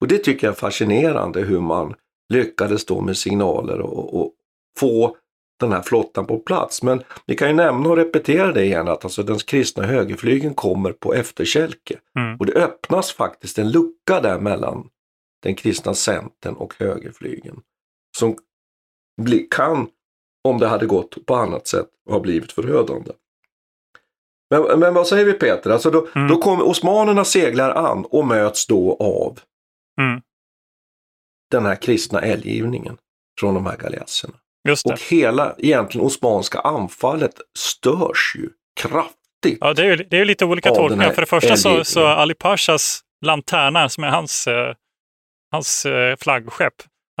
Och det tycker jag är fascinerande hur man lyckades då med signaler och, och få den här flottan på plats. Men vi kan ju nämna och repetera det igen att alltså den kristna högerflygen kommer på efterkälke. Mm. Och det öppnas faktiskt en lucka där mellan den kristna centern och högerflygen. Som kan, om det hade gått på annat sätt, ha blivit förödande. Men, men vad säger vi Peter? Alltså då, mm. då kommer osmanerna seglar an och möts då av mm. den här kristna älggivningen från de här galeasserna. Och hela egentligen osmanska anfallet störs ju kraftigt. Ja, det är, det är lite olika tolkningar. För det första så, så Ali Pashas lanterna, som är hans, eh, hans eh, flaggskepp,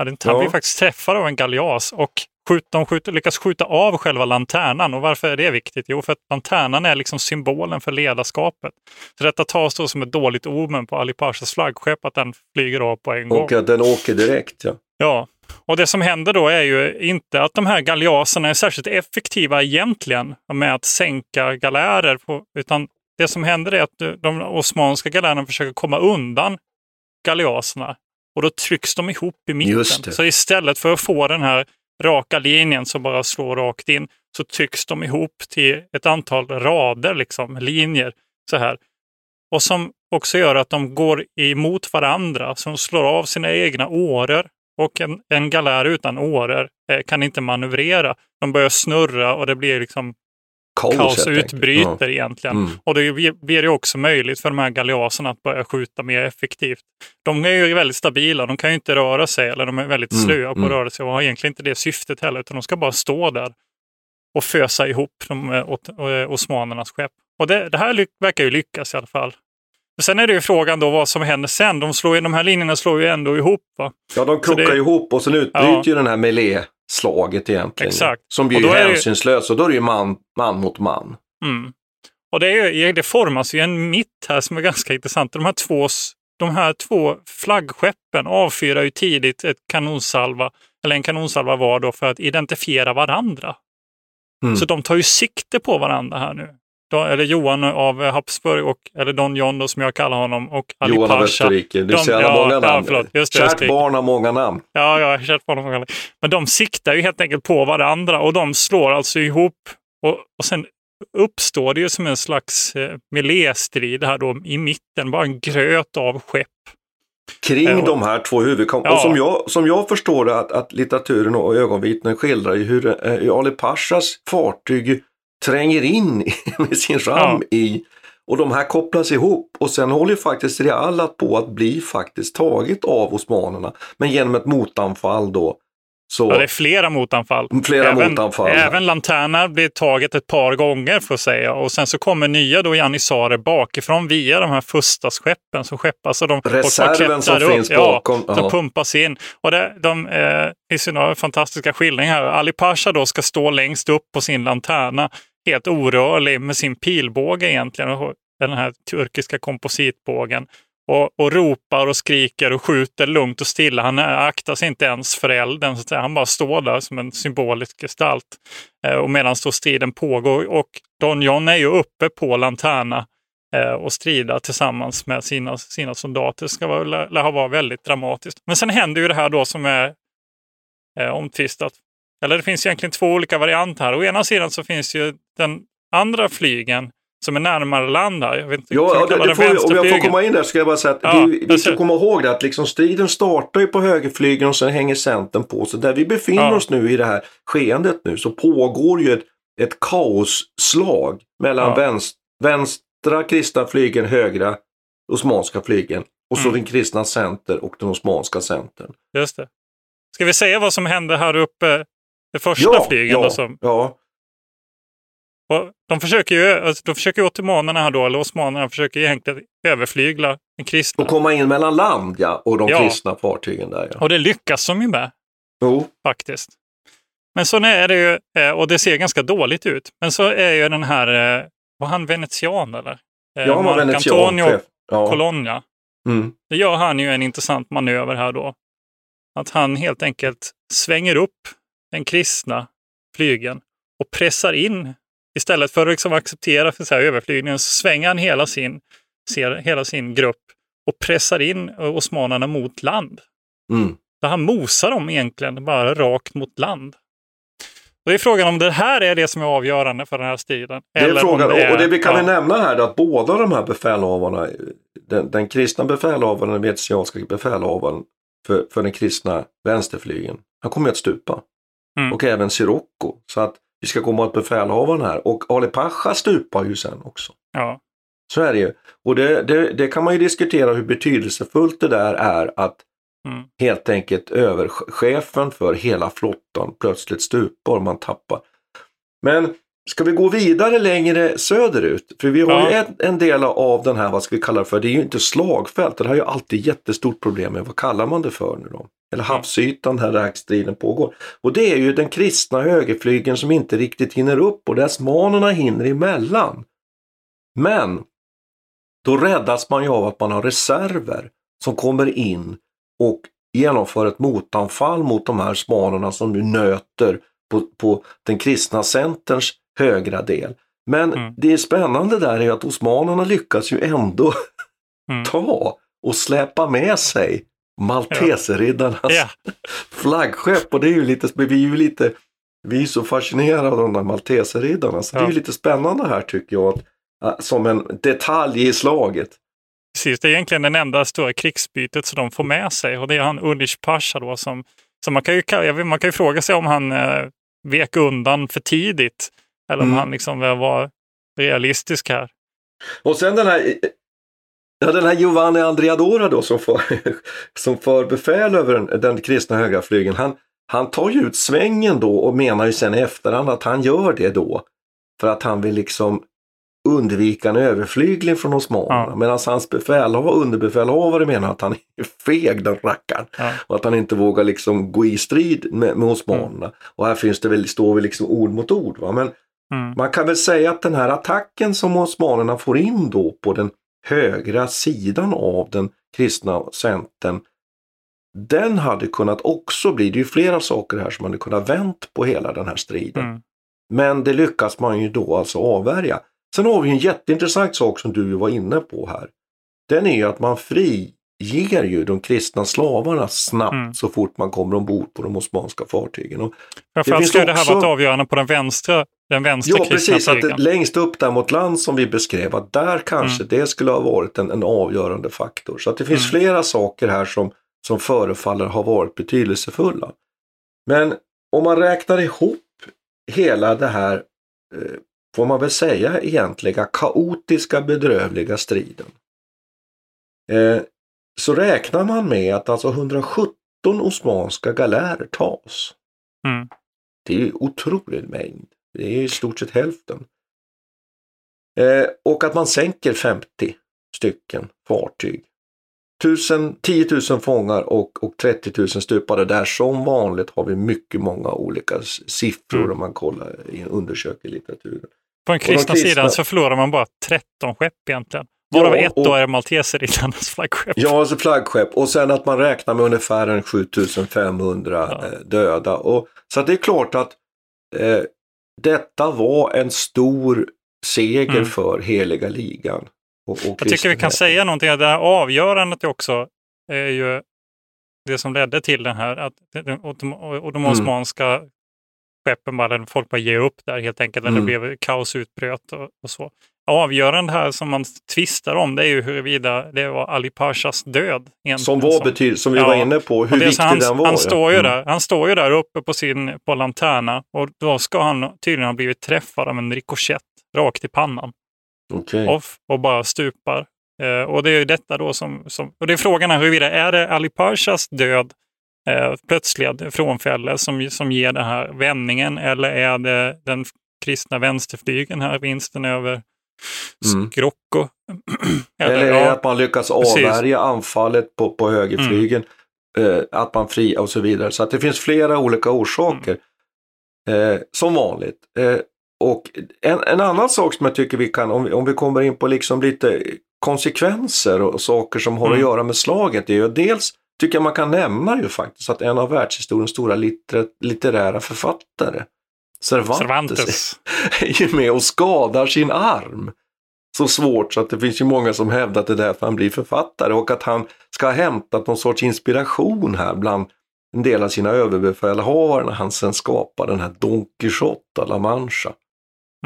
inte, ja. han blev faktiskt träffad av en galeas och skjut, de skjuter, lyckas skjuta av själva lanternan. Och varför är det viktigt? Jo, för att lanternan är liksom symbolen för ledarskapet. Så detta tas då som ett dåligt omen på Ali Pashas flaggskepp, att den flyger av på en gång. Och att den åker direkt, ja. Ja, och det som händer då är ju inte att de här galjaserna är särskilt effektiva egentligen med att sänka galärer, på, utan det som händer är att de osmanska galärerna försöker komma undan galjaserna och då trycks de ihop i mitten. Så istället för att få den här raka linjen som bara slår rakt in så trycks de ihop till ett antal rader, liksom, linjer så här. Och som också gör att de går emot varandra, som slår av sina egna åror och en, en galär utan åror eh, kan inte manövrera. De börjar snurra och det blir liksom kaos, kaos utbryter ja. egentligen. Mm. Och det blir det också möjligt för de här galeaserna att börja skjuta mer effektivt. De är ju väldigt stabila, de kan ju inte röra sig eller de är väldigt mm. slöa på mm. att röra sig och har egentligen inte det syftet heller, utan de ska bara stå där och fösa ihop de eh, osmanernas skepp. Och det, det här verkar ju lyckas i alla fall. Sen är det ju frågan då vad som händer sen. De, slår ju, de här linjerna slår ju ändå ihop. Va? Ja, de krockar det... ihop och sen utbryter ja. ju den här melé-slaget egentligen. Exakt. Som blir ju hänsynslöst och då är det ju man, man mot man. Mm. Och det, är ju, det formas ju en mitt här som är ganska intressant. De här två, de här två flaggskeppen avfyrar ju tidigt ett kanonsalva, eller en kanonsalva var då för att identifiera varandra. Mm. Så de tar ju sikte på varandra här nu. Eller Johan av Habsburg, och, eller Don John då, som jag kallar honom, och Ali Johan av Pasha. Österrike. Det är så jävla ja, många namn. Ja, förlåt, just Kärt Österrike. barn har många namn. Ja, ja, kärt barn har många namn. Men de siktar ju helt enkelt på varandra och de slår alltså ihop. Och, och sen uppstår det ju som en slags eh, miljöstrid här då i mitten, bara en gröt av skepp. Kring Ja. de här två huvudkom... Ja. Och som jag, som jag förstår det, att, att litteraturen och ögonvittnen skildrar ju hur eh, Ali Pashas fartyg tränger in [LAUGHS] med sin ram i och de här kopplas ihop och sen håller faktiskt Realat på att bli faktiskt taget av osmanerna. Men genom ett motanfall då. Så Ja, det är flera motanfall. Flera även, motanfall. Även Lanterna blir taget ett par gånger får jag säga. Och sen så kommer nya då janissarer bakifrån via de här Fustas-skeppen som skeppas. Och de, Reserven som klättrar finns upp, bakom, Ja, ja. pumpas in. Och det de, eh, finns ju några fantastiska skildringar här. Ali Pasha då ska stå längst upp på sin lanterna, helt orörlig med sin pilbåge egentligen. Den här turkiska kompositbågen. Och, och ropar och skriker och skjuter lugnt och stilla. Han aktar sig inte ens för elden. Så. Han bara står där som en symbolisk gestalt. Eh, och medan då striden pågår. Och Don John är ju uppe på Lanterna eh, och strider tillsammans med sina, sina soldater. Det ska vara, lär, lär ha varit väldigt dramatiskt. Men sen händer ju det här då som är eh, omtvistat. Eller det finns egentligen två olika varianter här. Å ena sidan så finns ju den andra flygen som är närmare land här. Jag vet inte, Ja, vi det, det den får, om jag får komma in där ska jag bara säga att Ja, vi jag ska komma ihåg det att liksom striden startar ju på högerflygeln och sen hänger centern på. Så där vi befinner Ja. oss nu i det här skeendet nu så pågår ju ett, ett kaosslag mellan Ja. vänst, vänstra kristna flygeln, högra osmanska flygeln och så Mm. den kristna center och den osmanska centern. Just det. Ska vi säga vad som hände här uppe? Det första flygen ja, då som... ja. Och de försöker ju, alltså, de försöker ju ottomanerna här då, eller osmanerna försöker egentligen överflygla den kristna. Och komma in mellan land ja, och de Ja. kristna fartygen där ja. Och det lyckas de ju med. Jo. Faktiskt. Men så är det ju, eh, och det ser ganska dåligt ut. Men så är ju den här, eh, var han venetian eller? Eh, Ja, han var venetian, Antonio. Ja. Colonna. Mm. Det gör han ju en intressant manöver här då. Att han helt enkelt svänger upp den kristna flygen och pressar in. Istället för att liksom acceptera för så här överflygningen så svänger han hela sin, ser, hela sin grupp och pressar in osmanerna mot land. Mm. Så han mosar dem egentligen bara rakt mot land. Då är frågan om det här är det som är avgörande för den här striden. Det är frågan, är- och det vi kan ja. nämna här är att båda de här befälhavarna, den, den kristna befälhavaren och den venetianska befälhavaren för, för den kristna vänsterflygen, han kommer att stupa. Mm. Och även Sirocco. Så att vi ska komma åt befälhavaren här. Och Ali Pasha stupar ju sen också. Ja. Så är det ju. Och det, det, det kan man ju diskutera hur betydelsefullt det där är att Mm. helt enkelt överchefen för hela flottan plötsligt stupar man tappar. Men ska vi gå vidare längre söderut? För vi har Ja. ju en, en del av den här, vad ska vi kalla det för, det är ju inte slagfält. Det här är ju alltid jättestort problem med, vad kallar man det för nu då? Eller havsytan där den här striden pågår. Och det är ju den kristna högerflygeln som inte riktigt hinner upp och där osmanerna hinner emellan. Men då räddas man ju av att man har reserver som kommer in och genomför ett motanfall mot de här smanerna som nu nöter på, på den kristna centerns högra del. Men Mm. det är spännande där är att osmanerna lyckas ju ändå [LAUGHS] Mm. ta och släpa med sig Malteserriddarnas Ja. [LAUGHS] flaggskepp och det är ju lite, vi är ju lite, vi är så fascinerade av de där Malteserriddarna så det är Ja. ju lite spännande här tycker jag, att, som en detalj i slaget. Precis, det är egentligen den enda stora krigsbytet som de får med sig och det är han Ulrich Pasha då som, som man kan ju, man kan ju fråga sig om han eh, vek undan för tidigt eller om Mm. han liksom var realistisk här. Och sen den här, ja, den här Giovanni Andreadora då som för, [LAUGHS] som för befäl över den, den kristna högraflygeln, han, han tar ju ut svängen då och menar ju sen i efterhand att han gör det då för att han vill liksom undvika en överflygling från osmanerna. Ja. Medan hans befälhavare, underbefälhavare menar att han är [LAUGHS] feg den rackaren. Ja. Och att han inte vågar liksom gå i strid med, med osmanerna. Och här finns det väl, står väl liksom ord mot ord. Va? Men Mm. man kan väl säga att den här attacken som osmanerna får in då på den högra sidan av den kristna centern. Den hade kunnat också bli, det är ju flera saker här som hade kunnat vänt på hela den här striden. Mm. Men det lyckas man ju då alltså avvärja. Sen har vi en jätteintressant sak som du var inne på här. Den är ju att man friger ju de kristna slavarna snabbt Mm. så fort man kommer ombord på de osmanska fartygen. Och Framförallt skulle det här också- varit avgörande på den vänstra, den vänstra Ja, kristna precis. Att sidan. det, längst upp där mot land som vi beskrev, att där kanske det skulle ha varit en, en avgörande faktor. Så att det finns flera saker här som, som förefaller ha varit betydelsefulla. Men om man räknar ihop hela det här, eh, får man väl säga egentliga kaotiska bedrövliga striden. Så räknar man med att alltså 117 osmanska galärer tas. Mm. Det är ju otrolig mängd. Det är i stort sett hälften. Eh, och att man sänker 50 stycken fartyg. 1000, 10 000 fångar och, och 30 000 stupade. Där som vanligt har vi mycket många olika siffror Mm. om man kollar i undersöker litteraturen. På den de kristna, kristna- sidan så förlorar man bara 13 skepp egentligen. Ja, Varav ett och- då är Malteserriddarnas flaggskepp. Ja, alltså flaggskepp och sen att man räknar med ungefär en 7500 eh, döda. Och, så det är klart att eh, detta var en stor seger Mm. för heliga ligan. Och, och Jag tycker vi kan säga någonting, det här avgörandet också är ju det som ledde till den här, att den de Mm. osmanska skeppen bara, eller folk bara ger upp där helt enkelt, Mm. det blev kaos utbröt och, och så. Avgörande här som man tvistar om, det är ju huruvida det var Ali Pashas död. Som var betyd- som vi var inne på, hur viktig han, den var, Han ja. står, ju Mm. där, han står ju där uppe på sin på lanterna och då ska han tydligen ha blivit träffad av en rikoschett rakt i pannan. Okej. Off och bara stupar. Eh, och det är detta då som, som och det är frågan här huruvida är det Ali Pashas död, eh, plötsliga frånfälle som, som ger den här vändningen eller är det den kristna vänsterflygen här, vinsten över Mm. Skrocco? [CLEARS THROAT] Eller, det ja, att man lyckas precis. Mm. avvärja anfallet på, på högerflygen, eh, att man fri och så vidare. Så att det finns flera olika orsaker. Mm. Eh, som vanligt. Eh, och en, en annan sak som jag tycker vi kan, om vi, om vi kommer in på liksom lite konsekvenser och saker som har Mm. att göra med slaget, är ju dels tycker jag man kan nämna ju faktiskt att en av världshistoriens stora litter, litterära författare, Cervantes, Cervantes. [LAUGHS] är ju med och skadar sin arm så svårt så att det finns ju många som hävdar att det är därför han blir författare och att han ska ha hämtat någon sorts inspiration här bland en del av sina överbefälhavare när han sen skapar den här Don Quijote La Mancha.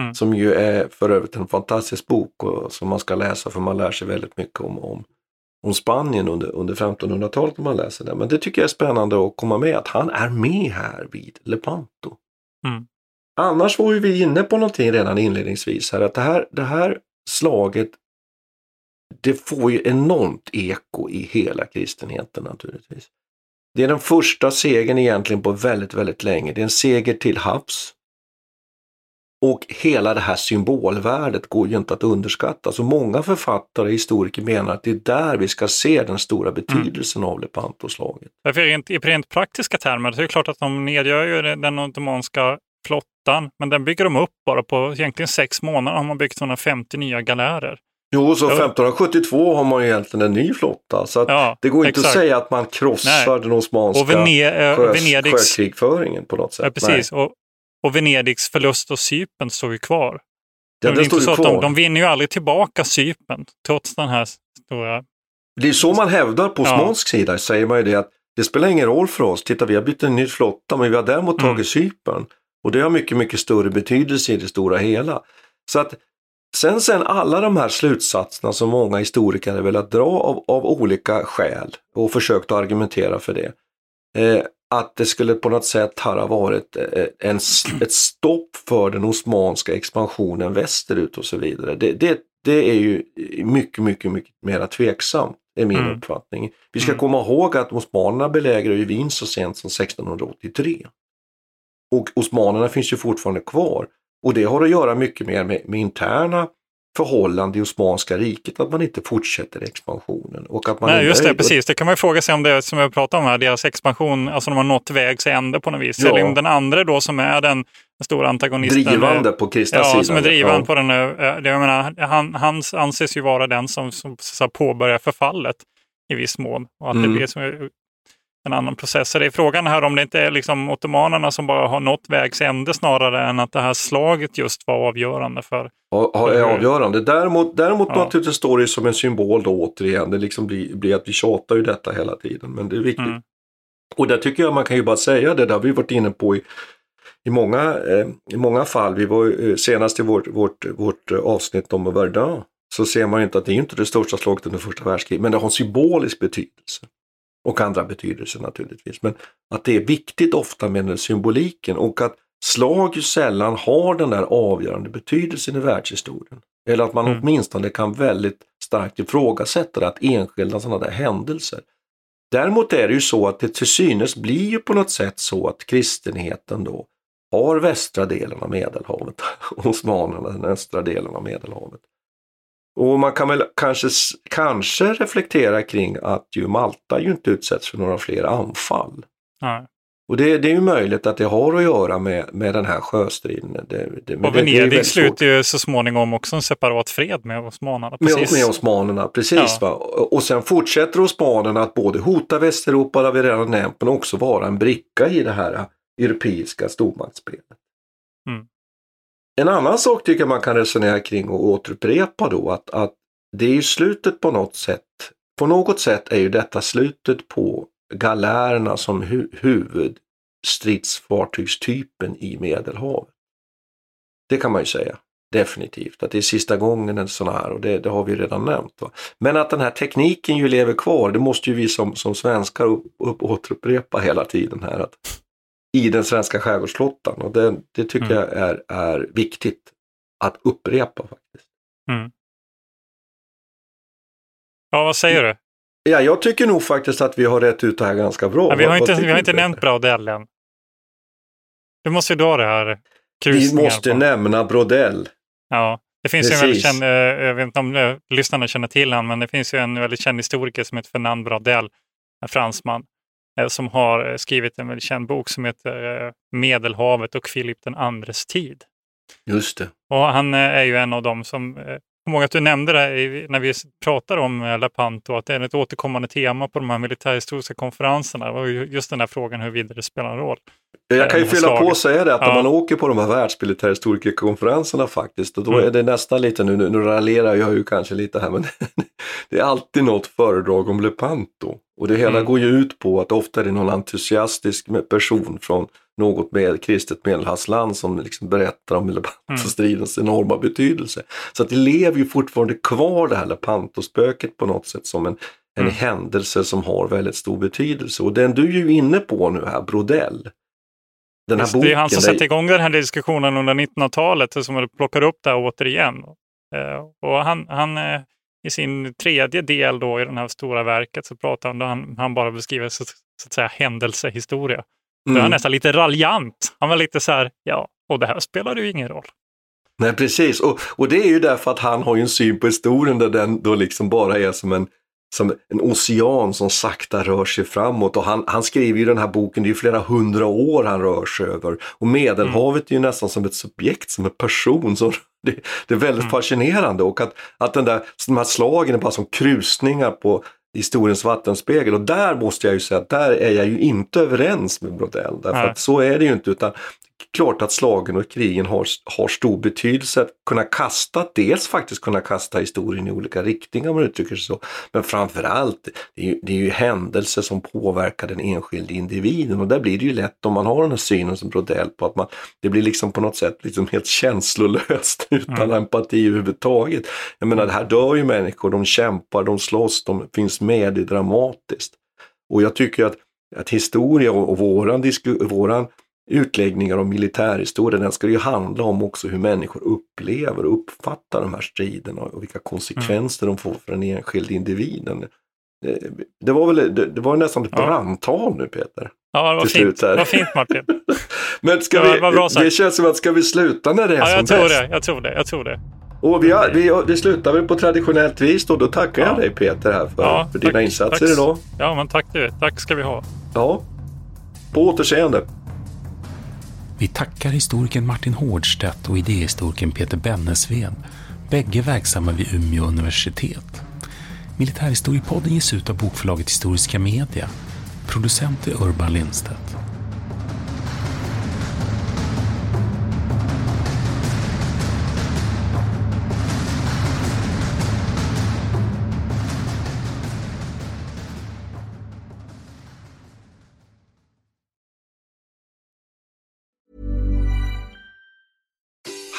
Mm. Som ju är för övrigt en fantastisk bok och, som man ska läsa för man lär sig väldigt mycket om, om, om Spanien under, under 1500-talet när man läser det. Men det tycker jag är spännande att komma med att han är med här vid Lepanto. Mm. Annars var ju vi inne på någonting redan inledningsvis här att det här, det här slaget det får ju enormt eko i hela kristenheten naturligtvis. Det är den första segern egentligen på väldigt, väldigt länge. Det är en seger till havs. Och hela det här symbolvärdet går ju inte att underskatta. Så många författare och historiker menar att det är där vi ska se den stora betydelsen av Lepantoslaget. Därför rent, i rent praktiska termer så är det klart att de nedgör ju den- ottomanska flottan, men den bygger de upp bara på egentligen sex månader har man byggt 150 nya galärer. Jo, så Ja. 1572 har man ju egentligen en ny flotta. Så Ja, det går inte exakt. att säga att man krossar Nej. den osmanska Och Vene- eh, sjö, Venedigs- sjökrigföringen på något sätt. Ja, precis. Och, och Venedigs förlust av Cypern står ju kvar. Ja, det inte så kvar. de, de vinner ju aldrig tillbaka Cypern, trots den här stora... Det är så man hävdar på Ja. osmansk sida, säger man ju det att det spelar ingen roll för oss. Titta, vi har bytt en ny flotta, men vi har däremot Mm. tagit Cypern. Och det har mycket, mycket större betydelse i det stora hela. Så att sen, sen alla de här slutsatserna som många historiker har velat dra av, av olika skäl och försökt att argumentera för det. Eh, att det skulle på något sätt ha varit eh, en, ett stopp för den osmanska expansionen västerut och så vidare. Det, det, det är ju mycket, mycket, mycket mer tveksamt, är min Mm. uppfattning. Vi ska Mm. komma ihåg att osmanerna belägrar ju Wien så sent som 1683. Och osmanerna finns ju fortfarande kvar. Och det har att göra mycket mer med, med interna förhållanden i Osmanska riket, att man inte fortsätter expansionen. Och att man Nej, just det, nöjd. precis. Det kan man ju fråga sig om det som jag pratade om här, deras expansion, alltså de har nått vägs ände på något vis. Ja. Eller om den andra då som är den stora antagonisten. Drivande på kristna ja, sidan. som är drivande Ja. på den. eh, Jag menar, han, han anses ju vara den som, som så påbörjar förfallet i viss mån. Och att Mm. det blir som, en annan process. Så det är frågan här om det inte är liksom ottomanerna som bara har nått vägs ände snarare än att det här slaget just var avgörande för... Ja, är avgörande. Däremot, däremot ja. naturligtvis står det som en symbol då återigen. Det liksom blir, blir att vi tjatar ju detta hela tiden, men det är viktigt. Mm. Och där tycker jag man kan ju bara säga det, där har vi varit inne på i, i, många, eh, i många fall. Vi var eh, senast i vårt, vårt, vårt avsnitt om Verdun så ser man ju inte att det är inte det största slaget under första världskriget, men det har en symbolisk betydelse. Och andra betydelser naturligtvis. Men att det är viktigt ofta med den symboliken och att slag ju sällan har den där avgörande betydelsen i världshistorien. Eller att man mm. åtminstone kan väldigt starkt ifrågasätta det, att enskilda sådana där händelser. Däremot är det ju så att det till synes blir ju på något sätt så att kristenheten då har västra delen av Medelhavet, [LAUGHS] osmanerna den östra delen av Medelhavet. Och man kan väl kanske, kanske reflektera kring att ju Malta ju inte utsätts för några fler anfall. Nej. Och det, det, är ju möjligt att det har att göra med, med den här sjöstriden. Det, det, och Venedig slutar ju så småningom också en separat fred med osmanerna. Precis. Med, med osmanerna, precis. Ja. Och sen fortsätter osmanerna att både hota Västeuropa, har vi redan nämnt, men också vara en bricka i det här europeiska stormaktsspelet. Mm. En annan sak tycker jag man kan resonera kring och återupprepa då att, att det är ju slutet på något sätt. På något sätt är ju detta slutet på galärerna som hu huvudstridsfartygstypen i Medelhavet. Det kan man ju säga. Definitivt, att det är sista gången en sån här och det, det har vi redan nämnt. Va? Men att den här tekniken ju lever kvar, det måste ju vi som, som svenskar upp, upp, återupprepa hela tiden här. Att i den svenska skärgårdsflottan och det, det tycker mm. jag är, är viktigt att upprepa faktiskt. Mm. Ja, vad säger du? Ja, jag tycker nog faktiskt att vi har rätt ut det här ganska bra. Ja, vi har inte, vi har inte nämnt Brodell än. Du måste ju dra det här Vi måste på. nämna Brodell. Ja, det finns Precis. ju en väldigt känd, eh, jag vet inte om eh, lyssnarna känner till honom, men det finns ju en väldigt känd historiker som heter Fernand Brodell, en fransman, som har eh, skrivit en väldigt känd bok som heter eh, Medelhavet och Filip den andres tid. Just det. Och han är ju en av dem som, kommer ihåg att du nämnde det när vi pratade om Lepanto, att det är ett återkommande tema på de här militärhistoriska konferenserna. Och just den här frågan huruvida det spelar en roll. Jag kan ju fylla slaget. på och säga det att ja. när man åker på de här världsmilitärhistorikerkonferenserna faktiskt, och då mm. är det nästan lite, nu, nu raljerar jag ju kanske lite här, men [LAUGHS] det är alltid något föredrag om Lepanto. Och det hela mm. går ju ut på att ofta är det någon entusiastisk person från något med kristet medelhavsland som liksom berättar om Lepanto-stridens mm. enorma betydelse. Så att det lever ju fortfarande kvar det här Lepanto-spöket på något sätt som en, en mm. händelse som har väldigt stor betydelse. Och den du är ju inne på nu här, Brodell, den här Just, boken, det är han som där... sätter igång den här diskussionen under 1900-talet som plockar upp det här återigen. Uh, och han, han uh, i sin tredje del då i det här stora verket så pratar han, han, han bara beskriver så, så att säga händelsehistoria. Mm. Är han nästan lite raljant. Han var lite så här, ja, och det här spelar ju ingen roll. Nej, precis. Och, och det är ju därför att han har ju en syn på historien där den då liksom bara är som en som en ocean som sakta rör sig framåt och han, han skriver ju den här boken, det är ju flera hundra år han rör sig över. Och Medelhavet är ju nästan som ett subjekt, som en person. Som, det, det är väldigt mm. fascinerande och att, att den där, de här slagen är bara som krusningar på historiens vattenspegel och där måste jag ju säga att där är jag ju inte överens med Brodell. Därför Nej. att så är det ju inte utan klart att slagen och krigen har, har stor betydelse. Att kunna kasta, dels faktiskt kunna kasta historien i olika riktningar om man uttrycker sig så. Men framförallt, det är, ju, det är ju händelser som påverkar den enskilde individen och där blir det ju lätt om man har den här synen som Brodell på att man, det blir liksom på något sätt liksom helt känslolöst [LAUGHS] utan mm. empati överhuvudtaget. Jag menar, det här dör ju människor, de kämpar, de slåss, de finns med, det är dramatiskt. Och jag tycker att, att historia och, och våran, våran utläggningar om militärhistoria, den ska ju handla om också hur människor upplever och uppfattar de här striderna och vilka konsekvenser mm. de får för den enskilde individen. Det, det var väl det, det, var nästan ett ja. brandtal nu Peter. Ja, det var, fint. Det var fint Martin. [LAUGHS] Men ska det, vi, det känns som att ska vi sluta när det är ja, som jag tror bäst? Det, jag tror det, jag tror det. Och vi, har, vi, vi slutar väl på traditionellt vis då. Då tackar ja. jag dig Peter här för, ja, för dina insatser tack. idag. Ja, men tack du. Tack ska vi ha. Ja, på återseende. Vi tackar historikern Martin Hårdstedt och idéhistorikern Peter Bennesved, bägge verksamma vid Umeå universitet. Militärhistoriepodden ges ut av bokförlaget Historiska Media. Producent är Urban Lindstedt.